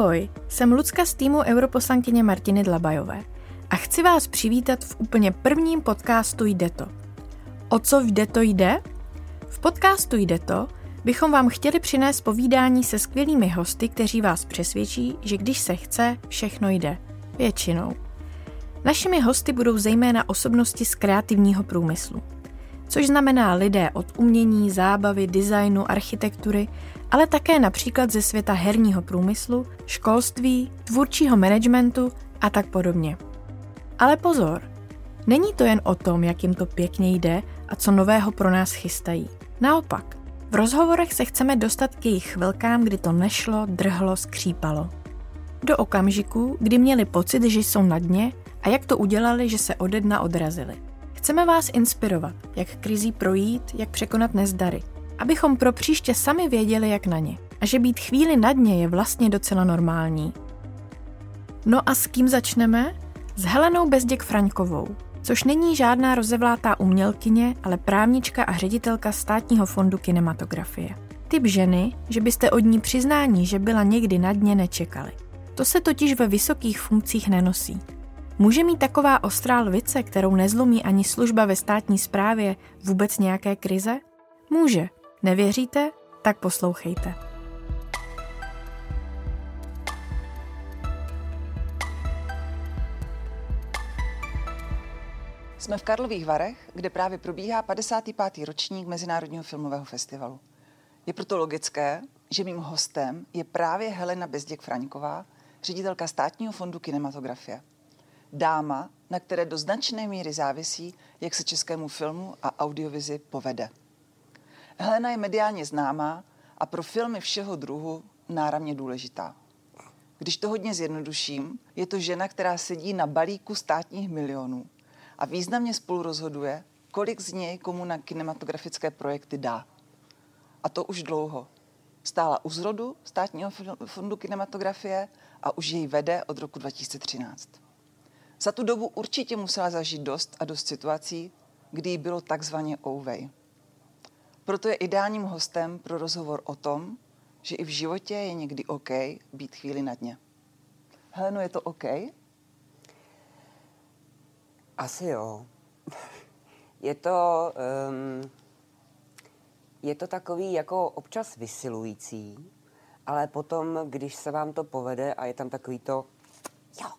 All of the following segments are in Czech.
Ahoj, jsem Lucka z týmu europoslankyně Martiny Dlabajové a chci vás přivítat v úplně prvním podcastu Jde to. O co jde to jde? V podcastu Jde to bychom vám chtěli přinést povídání se skvělými hosty, kteří vás přesvědčí, že když se chce, všechno jde. Většinou. Našimi hosty budou zejména osobnosti z kreativního průmyslu. Což znamená lidé od umění, zábavy, designu, architektury, ale také například ze světa herního průmyslu, školství, tvůrčího managementu a tak podobně. Ale pozor, není to jen o tom, jak jim to pěkně jde a co nového pro nás chystají. Naopak, v rozhovorech se chceme dostat k jejich chvilkám, kdy to nešlo, drhlo, skřípalo. Do okamžiku, kdy měli pocit, že jsou na dně a jak to udělali, že se ode dna odrazili. Chceme vás inspirovat, jak krizí projít, jak překonat nezdary, abychom pro příště sami věděli, jak na ně. A že být chvíli na dně je vlastně docela normální. No a s kým začneme? S Helenou Bezděk Fraňkovou, což není žádná rozevlátá umělkyně, ale právnička a ředitelka státního fondu kinematografie. Typ ženy, že byste od ní přiznání, že byla někdy na dně nečekali. To se totiž ve vysokých funkcích nenosí. Může mít taková ostrá lvice, kterou nezlomí ani služba ve státní správě, vůbec nějaké krize? Může. Nevěříte? Tak poslouchejte. Jsme v Karlových Varech, kde právě probíhá 55. ročník Mezinárodního filmového festivalu. Je proto logické, že mým hostem je právě Helena Bezděk Fraňková, ředitelka státního fondu kinematografie. Dáma, na které do značné míry závisí, jak se českému filmu a audiovizi povede. Helena je mediálně známá a pro filmy všeho druhu náramně důležitá. Když to hodně zjednoduším, je to žena, která sedí na balíku státních milionů a významně spolu rozhoduje, kolik z něj komu na kinematografické projekty dá. A to už dlouho. Stála u zrodu státního fondu kinematografie a už jej vede od roku 2013. Za tu dobu určitě musela zažít dost a dost situací, kdy jí bylo takzvaně ouvej. Proto je ideálním hostem pro rozhovor o tom, že i v životě je někdy OK být chvíli na dně. Heleno, je to OK? Asi jo. Je to, um, je to takový jako občas vysilující, ale potom, když se vám to povede a je tam takový to, jo,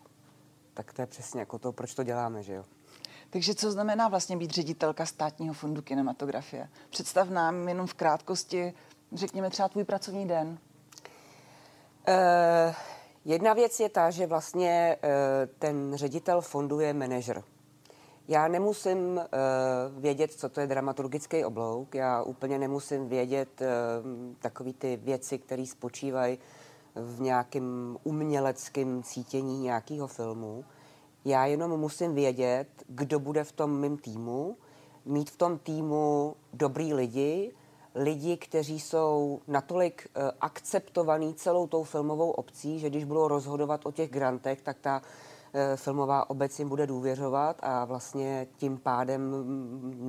tak to je přesně jako to, proč to děláme, že jo. Takže co znamená vlastně být ředitelka státního fondu kinematografie? Představ nám jenom v krátkosti, řekněme třeba tvůj pracovní den. Uh, jedna věc je ta, že vlastně uh, ten ředitel fondu je manažer. Já nemusím uh, vědět, co to je dramaturgický oblouk, já úplně nemusím vědět uh, takové ty věci, které spočívají v nějakém uměleckém cítění nějakého filmu. Já jenom musím vědět, kdo bude v tom mém týmu, mít v tom týmu dobrý lidi, lidi, kteří jsou natolik uh, akceptovaní celou tou filmovou obcí, že když budou rozhodovat o těch grantech, tak ta uh, filmová obec jim bude důvěřovat a vlastně tím pádem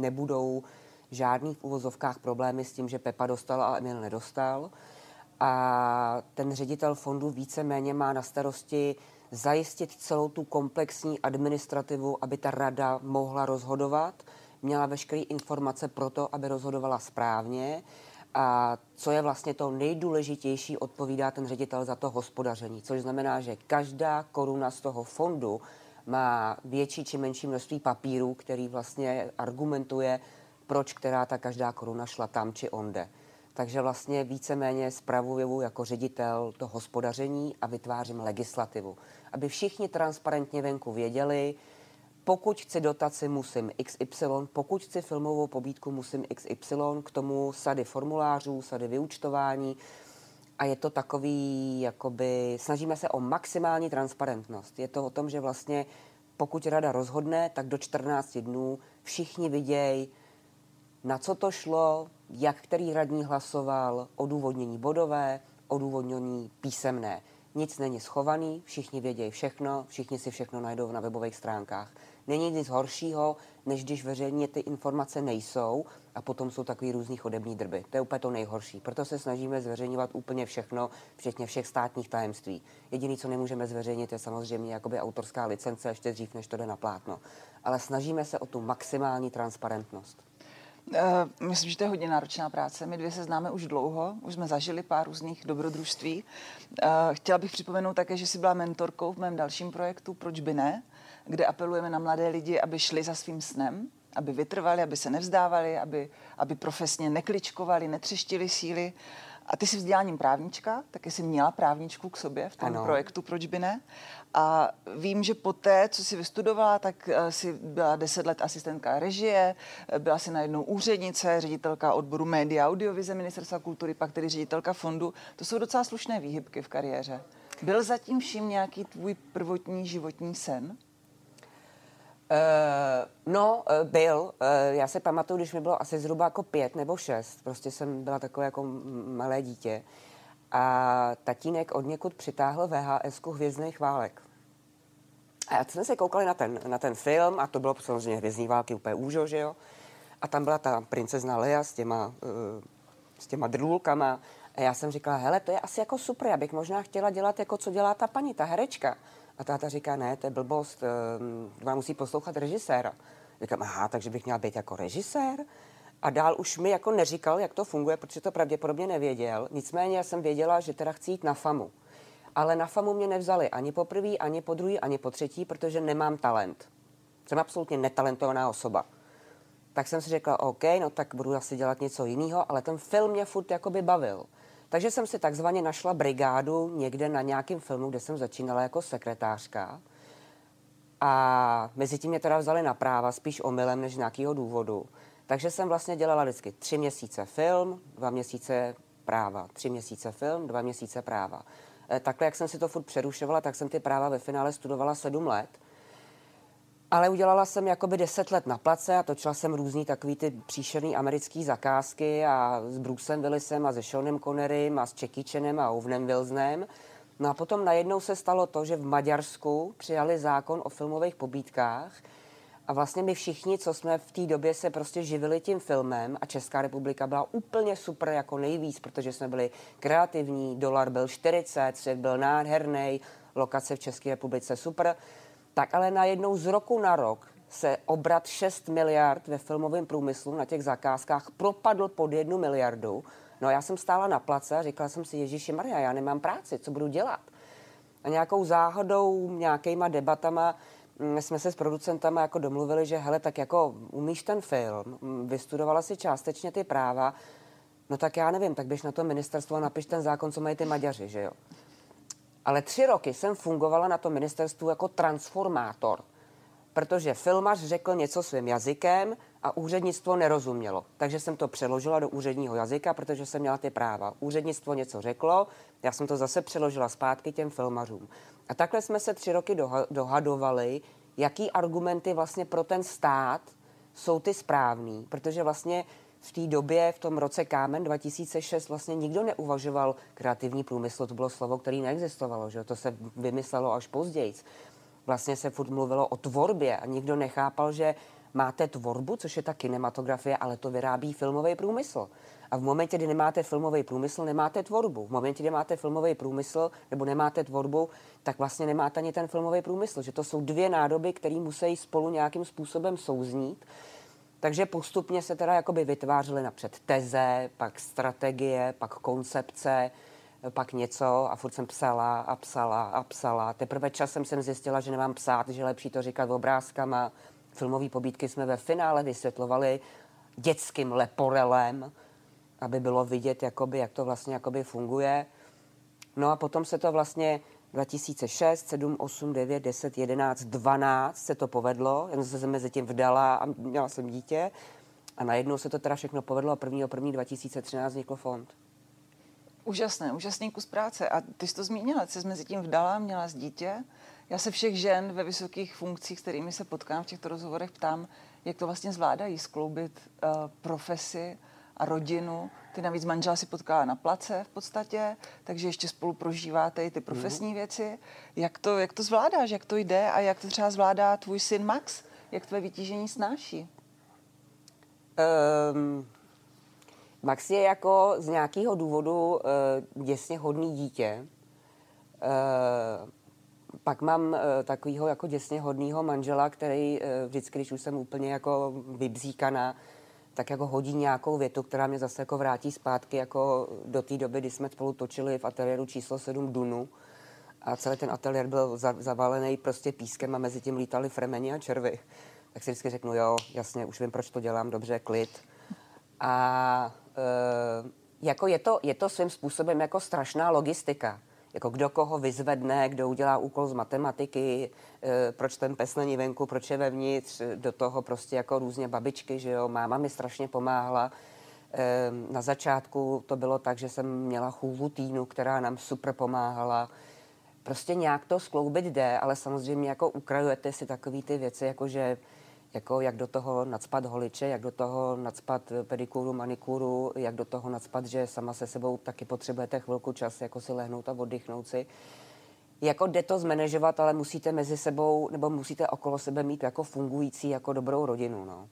nebudou žádný v uvozovkách problémy s tím, že Pepa dostal a Emil nedostal. A ten ředitel fondu víceméně má na starosti zajistit celou tu komplexní administrativu, aby ta rada mohla rozhodovat, měla veškeré informace pro to, aby rozhodovala správně. A co je vlastně to nejdůležitější, odpovídá ten ředitel za to hospodaření, což znamená, že každá koruna z toho fondu má větší či menší množství papírů, který vlastně argumentuje, proč která ta každá koruna šla tam či onde takže vlastně víceméně spravuju jako ředitel to hospodaření a vytvářím legislativu. Aby všichni transparentně venku věděli, pokud chci dotaci, musím XY, pokud chci filmovou pobídku, musím XY, k tomu sady formulářů, sady vyučtování a je to takový, jakoby, snažíme se o maximální transparentnost. Je to o tom, že vlastně pokud rada rozhodne, tak do 14 dnů všichni vidějí, na co to šlo, jak který radní hlasoval, odůvodnění bodové, odůvodnění písemné. nic není schovaný, všichni vědějí všechno, všichni si všechno najdou na webových stránkách. Není nic horšího, než když veřejně ty informace nejsou a potom jsou takový různý chodební drby. To je úplně to nejhorší. Proto se snažíme zveřejňovat úplně všechno, včetně všech státních tajemství. Jediné, co nemůžeme zveřejnit, je samozřejmě jakoby autorská licence ještě dřív, než to jde na plátno. Ale snažíme se o tu maximální transparentnost. Uh, myslím, že to je hodně náročná práce. My dvě se známe už dlouho, už jsme zažili pár různých dobrodružství. Uh, chtěla bych připomenout také, že jsi byla mentorkou v mém dalším projektu Proč by ne, kde apelujeme na mladé lidi, aby šli za svým snem, aby vytrvali, aby se nevzdávali, aby, aby profesně nekličkovali, netřeštili síly. A ty jsi vzděláním právnička, taky jsi měla právničku k sobě v tom ano. projektu Proč by ne. A vím, že poté, co jsi vystudovala, tak eh, si byla deset let asistentka režie, eh, byla si najednou úřednice, ředitelka odboru média audiovize ministerstva kultury, pak tedy ředitelka fondu. To jsou docela slušné výhybky v kariéře. Byl zatím vším nějaký tvůj prvotní životní sen? Uh, no, uh, byl. Uh, já se pamatuju, když mi bylo asi zhruba jako pět nebo šest. Prostě jsem byla takové jako malé dítě. A tatínek od někud přitáhl VHS Hvězdných válek. A já jsme se koukali na ten, na ten film a to bylo samozřejmě Hvězdní války úplně úžo, že jo. A tam byla ta princezna Leia s těma, uh, s těma drůlkama. A já jsem říkala, hele, to je asi jako super, já bych možná chtěla dělat jako co dělá ta paní, ta herečka. A táta říká, ne, to je blbost, vám musí poslouchat režiséra. Říkám, aha, takže bych měla být jako režisér? A dál už mi jako neříkal, jak to funguje, protože to pravděpodobně nevěděl. Nicméně já jsem věděla, že teda chci jít na FAMu. Ale na FAMu mě nevzali ani po prvý, ani po druhý, ani po třetí, protože nemám talent. Jsem absolutně netalentovaná osoba. Tak jsem si řekla, OK, no tak budu asi dělat něco jiného, ale ten film mě furt jakoby bavil. Takže jsem si takzvaně našla brigádu někde na nějakém filmu, kde jsem začínala jako sekretářka. A mezi tím mě teda vzali na práva, spíš omylem než nějakého důvodu. Takže jsem vlastně dělala vždycky tři měsíce film, dva měsíce práva, tři měsíce film, dva měsíce práva. E, takhle, jak jsem si to furt přerušovala, tak jsem ty práva ve finále studovala sedm let. Ale udělala jsem jakoby deset let na place a točila jsem různý takový ty příšerný americký zakázky a s Brucem Willisem a se Seanem Connerym a s Chanem a Ovnem Wilsonem. No a potom najednou se stalo to, že v Maďarsku přijali zákon o filmových pobídkách a vlastně my všichni, co jsme v té době se prostě živili tím filmem a Česká republika byla úplně super jako nejvíc, protože jsme byli kreativní, dolar byl 40, svět byl nádherný, lokace v České republice super, tak ale najednou z roku na rok se obrat 6 miliard ve filmovém průmyslu na těch zakázkách propadl pod jednu miliardu. No já jsem stála na place a říkala jsem si, Ježíši Maria, já nemám práci, co budu dělat? A nějakou záhodou, nějakýma debatama mm, jsme se s producentama jako domluvili, že hele, tak jako umíš ten film, mm, vystudovala si částečně ty práva, no tak já nevím, tak běž na to ministerstvo a napiš ten zákon, co mají ty Maďaři, že jo? Ale tři roky jsem fungovala na tom ministerstvu jako transformátor, protože filmař řekl něco svým jazykem a úřednictvo nerozumělo. Takže jsem to přeložila do úředního jazyka, protože jsem měla ty práva. Úřednictvo něco řeklo, já jsem to zase přeložila zpátky těm filmařům. A takhle jsme se tři roky dohadovali, jaký argumenty vlastně pro ten stát jsou ty správný, protože vlastně v té době, v tom roce Kámen 2006, vlastně nikdo neuvažoval kreativní průmysl, to bylo slovo, které neexistovalo, že? to se vymyslelo až později. Vlastně se furt mluvilo o tvorbě a nikdo nechápal, že máte tvorbu, což je ta kinematografie, ale to vyrábí filmový průmysl. A v momentě, kdy nemáte filmový průmysl, nemáte tvorbu. V momentě, kdy máte filmový průmysl nebo nemáte tvorbu, tak vlastně nemáte ani ten filmový průmysl. Že to jsou dvě nádoby, které musí spolu nějakým způsobem souznít. Takže postupně se teda jakoby vytvářely napřed teze, pak strategie, pak koncepce, pak něco a furt jsem psala a psala a psala. Teprve časem jsem zjistila, že nemám psát, že lepší to říkat obrázkama. Filmové pobídky jsme ve finále vysvětlovali dětským leporelem, aby bylo vidět, jakoby, jak to vlastně jakoby funguje. No a potom se to vlastně 2006, 7, 8, 9, 10, 11, 12 se to povedlo. Já jsem se mezi tím vdala a měla jsem dítě. A najednou se to teda všechno povedlo a 1. 1. 2013 vznikl fond. Úžasné, úžasný kus práce. A ty jsi to zmínila, jsi mezi tím vdala, měla z dítě. Já se všech žen ve vysokých funkcích, s kterými se potkám v těchto rozhovorech, ptám, jak to vlastně zvládají skloubit uh, profesi a rodinu Ty navíc manžela si potkala na place v podstatě, takže ještě spolu prožíváte i ty profesní mm. věci. Jak to, jak to zvládáš, jak to jde a jak to třeba zvládá tvůj syn Max? Jak tvé vytížení snáší? Um, Max je jako z nějakého důvodu uh, děsně hodný dítě. Uh, pak mám uh, takového jako děsně hodného manžela, který uh, vždycky, když už jsem úplně jako vybzíkaná, tak jako hodí nějakou větu, která mě zase jako vrátí zpátky jako do té doby, kdy jsme spolu točili v ateliéru číslo 7 Dunu a celý ten ateliér byl za, zavalený prostě pískem a mezi tím lítali fremeni a červy. Tak si vždycky řeknu, jo, jasně, už vím, proč to dělám, dobře, klid. A e, jako je to, je to svým způsobem jako strašná logistika jako kdo koho vyzvedne, kdo udělá úkol z matematiky, e, proč ten pes není venku, proč je vevnitř, do toho prostě jako různě babičky, že jo, máma mi strašně pomáhala. E, na začátku to bylo tak, že jsem měla chůvu Týnu, která nám super pomáhala. Prostě nějak to skloubit jde, ale samozřejmě jako ukrajujete si takové ty věci, jako že jako jak do toho nadspat holiče, jak do toho nadspat pedikuru, manikuru, jak do toho nadspat, že sama se sebou taky potřebujete chvilku čas, jako si lehnout a oddychnout si. Jako jde to zmanežovat, ale musíte mezi sebou, nebo musíte okolo sebe mít jako fungující, jako dobrou rodinu, no.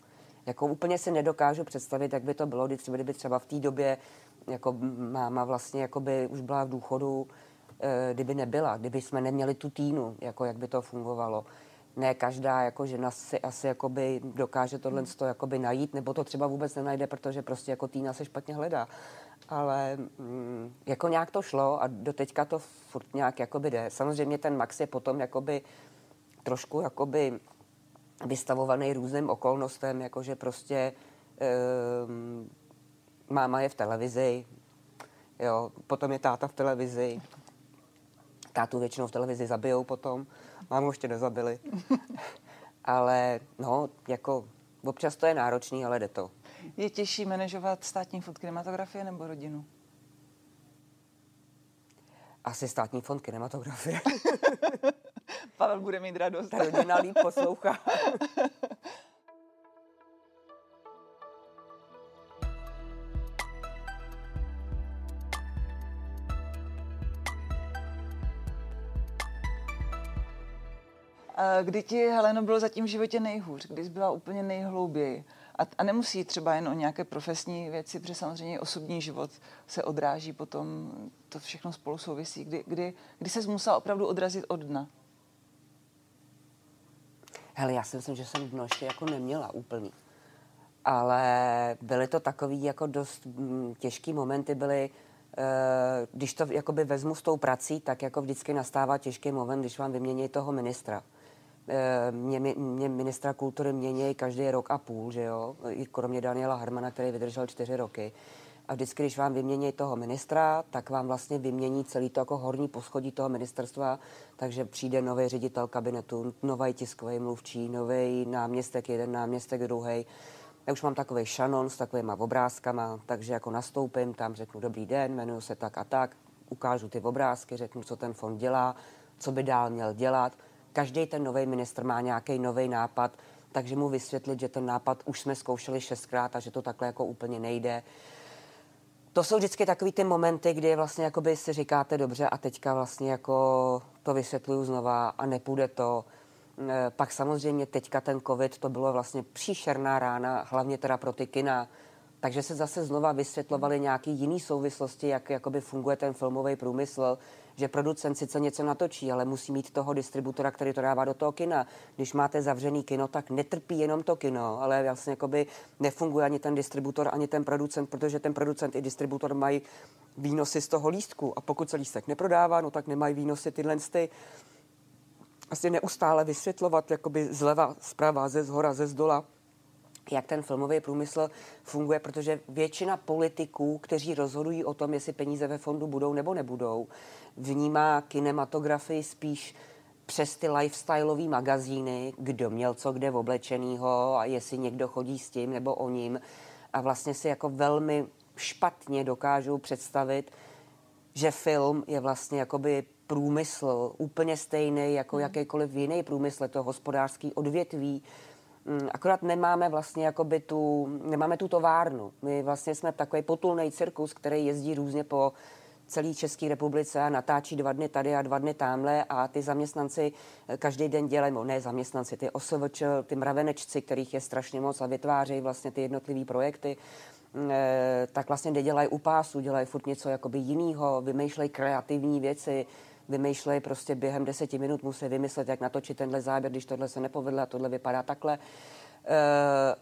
Jako úplně si nedokážu představit, jak by to bylo, kdyby třeba v té době jako máma vlastně jako by už byla v důchodu, eh, kdyby nebyla, kdyby jsme neměli tu týnu, jako jak by to fungovalo ne každá jako žena si asi jakoby dokáže tohle hmm. jakoby najít, nebo to třeba vůbec nenajde, protože prostě jako týna se špatně hledá. Ale mm, jako nějak to šlo a do teďka to furt nějak jakoby jde. Samozřejmě ten Max je potom jakoby trošku jakoby vystavovaný různým okolnostem, jakože prostě um, máma je v televizi, jo, potom je táta v televizi, tátu většinou v televizi zabijou potom, Mámu ještě nezabili. ale no, jako občas to je náročný, ale jde to. Je těžší manažovat státní fond kinematografie nebo rodinu? Asi státní fond kinematografie. Pavel bude mít radost. Ta rodina líp poslouchá. Kdy ti, Heleno, bylo zatím v životě nejhůř? Kdy jsi byla úplně nejhlouběji? A, a nemusí třeba jen o nějaké profesní věci, protože samozřejmě osobní život se odráží potom, to všechno spolu souvisí. Kdy, kdy, kdy se musela opravdu odrazit od dna? Hele, já si myslím, že jsem dno ještě jako neměla úplný. Ale byly to takový jako dost mm, těžký momenty, byly, e, když to jakoby vezmu s tou prací, tak jako vždycky nastává těžký moment, když vám vymění toho ministra. Eh, mě, mě ministra kultury mění každý rok a půl, že jo, i kromě Daniela Harmana, který vydržel čtyři roky. A vždycky, když vám vymění toho ministra, tak vám vlastně vymění celý to jako horní poschodí toho ministerstva, takže přijde nový ředitel kabinetu, nový tiskový mluvčí, nový náměstek, jeden náměstek, druhý. Já už mám takový šanon s takovýma obrázkama, takže jako nastoupím, tam řeknu dobrý den, jmenuji se tak a tak, ukážu ty obrázky, řeknu, co ten fond dělá, co by dál měl dělat – každý ten nový ministr má nějaký nový nápad, takže mu vysvětlit, že ten nápad už jsme zkoušeli šestkrát a že to takhle jako úplně nejde. To jsou vždycky takový ty momenty, kdy vlastně jakoby si říkáte dobře a teďka vlastně jako to vysvětluju znova a nepůjde to. E, pak samozřejmě teďka ten covid, to bylo vlastně příšerná rána, hlavně teda pro ty kina, takže se zase znova vysvětlovaly nějaké jiné souvislosti, jak jakoby funguje ten filmový průmysl, že producent sice něco natočí, ale musí mít toho distributora, který to dává do toho kina. Když máte zavřený kino, tak netrpí jenom to kino, ale vlastně jakoby nefunguje ani ten distributor, ani ten producent, protože ten producent i distributor mají výnosy z toho lístku a pokud se lístek neprodává, no tak nemají výnosy tyhle ty vlastně neustále vysvětlovat jakoby zleva, zprava, ze zhora, ze zdola jak ten filmový průmysl funguje, protože většina politiků, kteří rozhodují o tom, jestli peníze ve fondu budou nebo nebudou, vnímá kinematografii spíš přes ty lifestyleové magazíny, kdo měl co kde oblečenýho a jestli někdo chodí s tím nebo o ním. A vlastně si jako velmi špatně dokážou představit, že film je vlastně jakoby průmysl úplně stejný jako hmm. jakýkoliv jiný průmysl, to hospodářský odvětví, akorát nemáme vlastně jakoby tu, nemáme tu továrnu. My vlastně jsme takový potulný cirkus, který jezdí různě po celé České republice a natáčí dva dny tady a dva dny tamhle a ty zaměstnanci eh, každý den dělají, no ne zaměstnanci, ty OSVČ, ty mravenečci, kterých je strašně moc a vytvářejí vlastně ty jednotlivé projekty, mm, eh, tak vlastně nedělají u pásu, dělají furt něco jakoby jinýho, vymýšlejí kreativní věci, vymýšlejí prostě během deseti minut, musí vymyslet, jak natočit tenhle záběr, když tohle se nepovedlo a tohle vypadá takhle. Uh,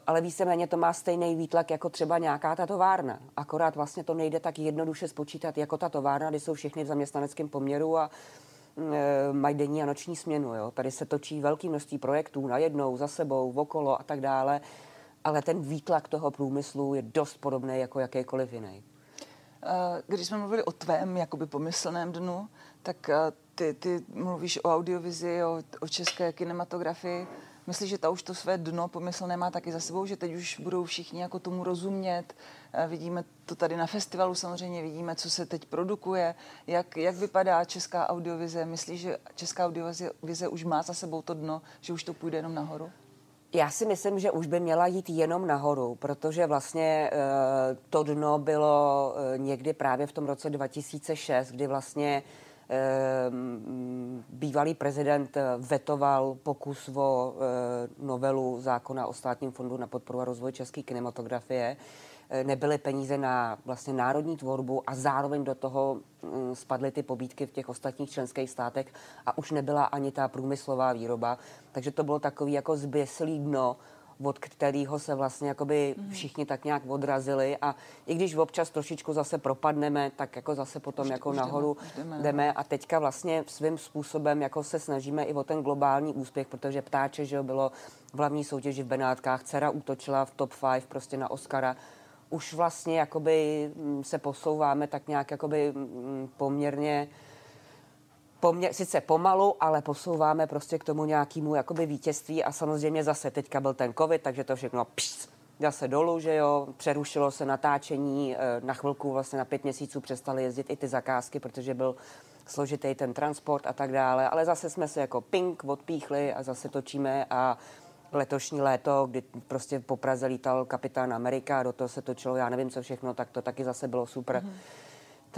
ale víceméně to má stejný výtlak jako třeba nějaká ta továrna. Akorát vlastně to nejde tak jednoduše spočítat jako ta továrna, kdy jsou všichni v zaměstnaneckém poměru a uh, mají denní a noční směnu. Jo. Tady se točí velké množství projektů najednou, za sebou, okolo a tak dále, ale ten výtlak toho průmyslu je dost podobný jako jakýkoliv jiný. Eh, když jsme mluvili o tvém jakoby pomyslném dnu, tak eh, ty, ty mluvíš o audiovizi, o, o české kinematografii. Myslíš, že ta už to své dno pomyslné má taky za sebou, že teď už budou všichni jako tomu rozumět? Eh, vidíme to tady na festivalu samozřejmě, vidíme, co se teď produkuje. Jak, jak vypadá česká audiovize? Myslíš, že česká audiovize už má za sebou to dno, že už to půjde jenom nahoru? Já si myslím, že už by měla jít jenom nahoru, protože vlastně e, to dno bylo e, někdy právě v tom roce 2006, kdy vlastně bývalý prezident vetoval pokus o e, novelu zákona o státním fondu na podporu a rozvoj české kinematografie. Eh, nebyly peníze na vlastně národní tvorbu a zároveň do toho mm, spadly ty pobídky v těch ostatních členských státech a už nebyla ani ta průmyslová výroba. Takže to bylo takový jako zběslý dno, od kterého se vlastně jakoby mhm. všichni tak nějak odrazili. A i když občas trošičku zase propadneme, tak jako zase potom už, jako už nahoru jdeme, jdeme, jdeme. A teďka vlastně svým způsobem jako se snažíme i o ten globální úspěch, protože Ptáče, že bylo v hlavní soutěži v Benátkách, dcera útočila v top 5 prostě na Oscara, už vlastně jakoby mm, se posouváme tak nějak jakoby mm, poměrně poměr, sice pomalu, ale posouváme prostě k tomu nějakému jakoby vítězství a samozřejmě zase teďka byl ten covid, takže to všechno pš, zase dolů, že jo, přerušilo se natáčení, eh, na chvilku vlastně na pět měsíců přestali jezdit i ty zakázky, protože byl složitý ten transport a tak dále, ale zase jsme se jako pink odpíchli a zase točíme a letošní léto, kdy prostě po Praze lítal kapitán Amerika do toho se točilo, já nevím co všechno, tak to taky zase bylo super. Mm-hmm.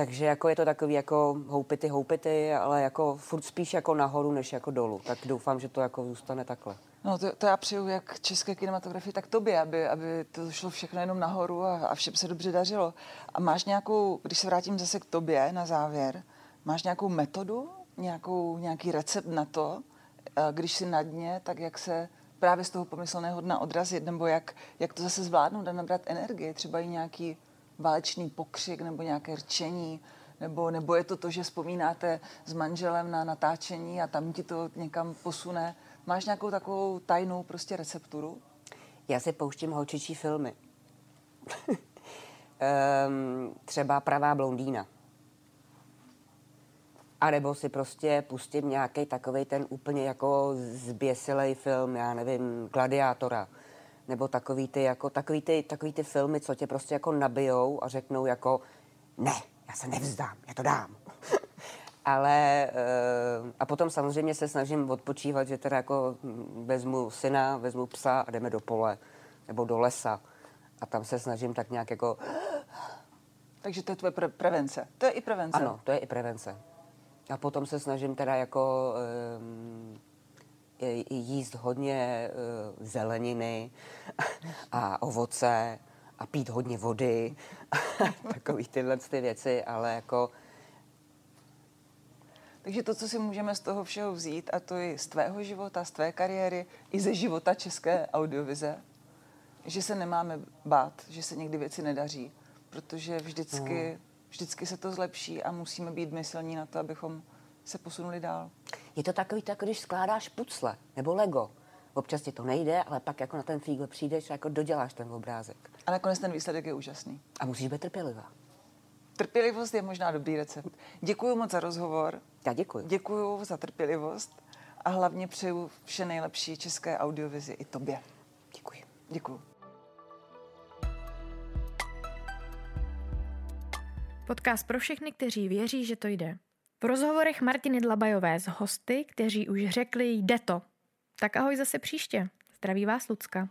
Takže jako je to takový jako houpity, houpity, ale jako furt spíš jako nahoru, než jako dolů. Tak doufám, že to jako zůstane takhle. No to, to já přeju jak české kinematografii, tak tobě, aby, aby to šlo všechno jenom nahoru a, a všem se dobře dařilo. A máš nějakou, když se vrátím zase k tobě na závěr, máš nějakou metodu, nějakou, nějaký recept na to, když si na dně, tak jak se právě z toho pomyslného dna odrazit, nebo jak, jak to zase zvládnout a nabrat energii, třeba i nějaký válečný pokřik nebo nějaké rčení, nebo, nebo je to to, že vzpomínáte s manželem na natáčení a tam ti to někam posune. Máš nějakou takovou tajnou prostě recepturu? Já si pouštím holčičí filmy. um, třeba Pravá blondýna. A nebo si prostě pustím nějaký takový ten úplně jako zběsilej film, já nevím, Gladiátora. Nebo takový ty, jako, takový, ty, takový ty filmy, co tě prostě jako nabijou a řeknou jako ne, já se nevzdám, já to dám. Ale uh, a potom samozřejmě se snažím odpočívat, že teda jako vezmu syna, vezmu psa a jdeme do pole nebo do lesa. A tam se snažím tak nějak jako... Takže to je tvoje pre- prevence. To je i prevence. Ano, to je i prevence. A potom se snažím teda jako um, jíst hodně uh, zeleniny a ovoce a pít hodně vody, takový tyhle ty věci, ale jako... Takže to, co si můžeme z toho všeho vzít, a to je z tvého života, z tvé kariéry, i ze života české audiovize, že se nemáme bát, že se někdy věci nedaří, protože vždycky no vždycky se to zlepší a musíme být myslní na to, abychom se posunuli dál. Je to takový, tak, když skládáš pucle nebo Lego. Občas ti to nejde, ale pak jako na ten fígl přijdeš a jako doděláš ten obrázek. A nakonec ten výsledek je úžasný. A musíš být trpělivá. Trpělivost je možná dobrý recept. Děkuji moc za rozhovor. Já děkuji. Děkuji za trpělivost a hlavně přeju vše nejlepší české audiovizi i tobě. Děkuji. Děkuji. Podcast pro všechny, kteří věří, že to jde. V rozhovorech Martiny Dlabajové s hosty, kteří už řekli jde to. Tak ahoj zase příště. Zdraví vás Lucka.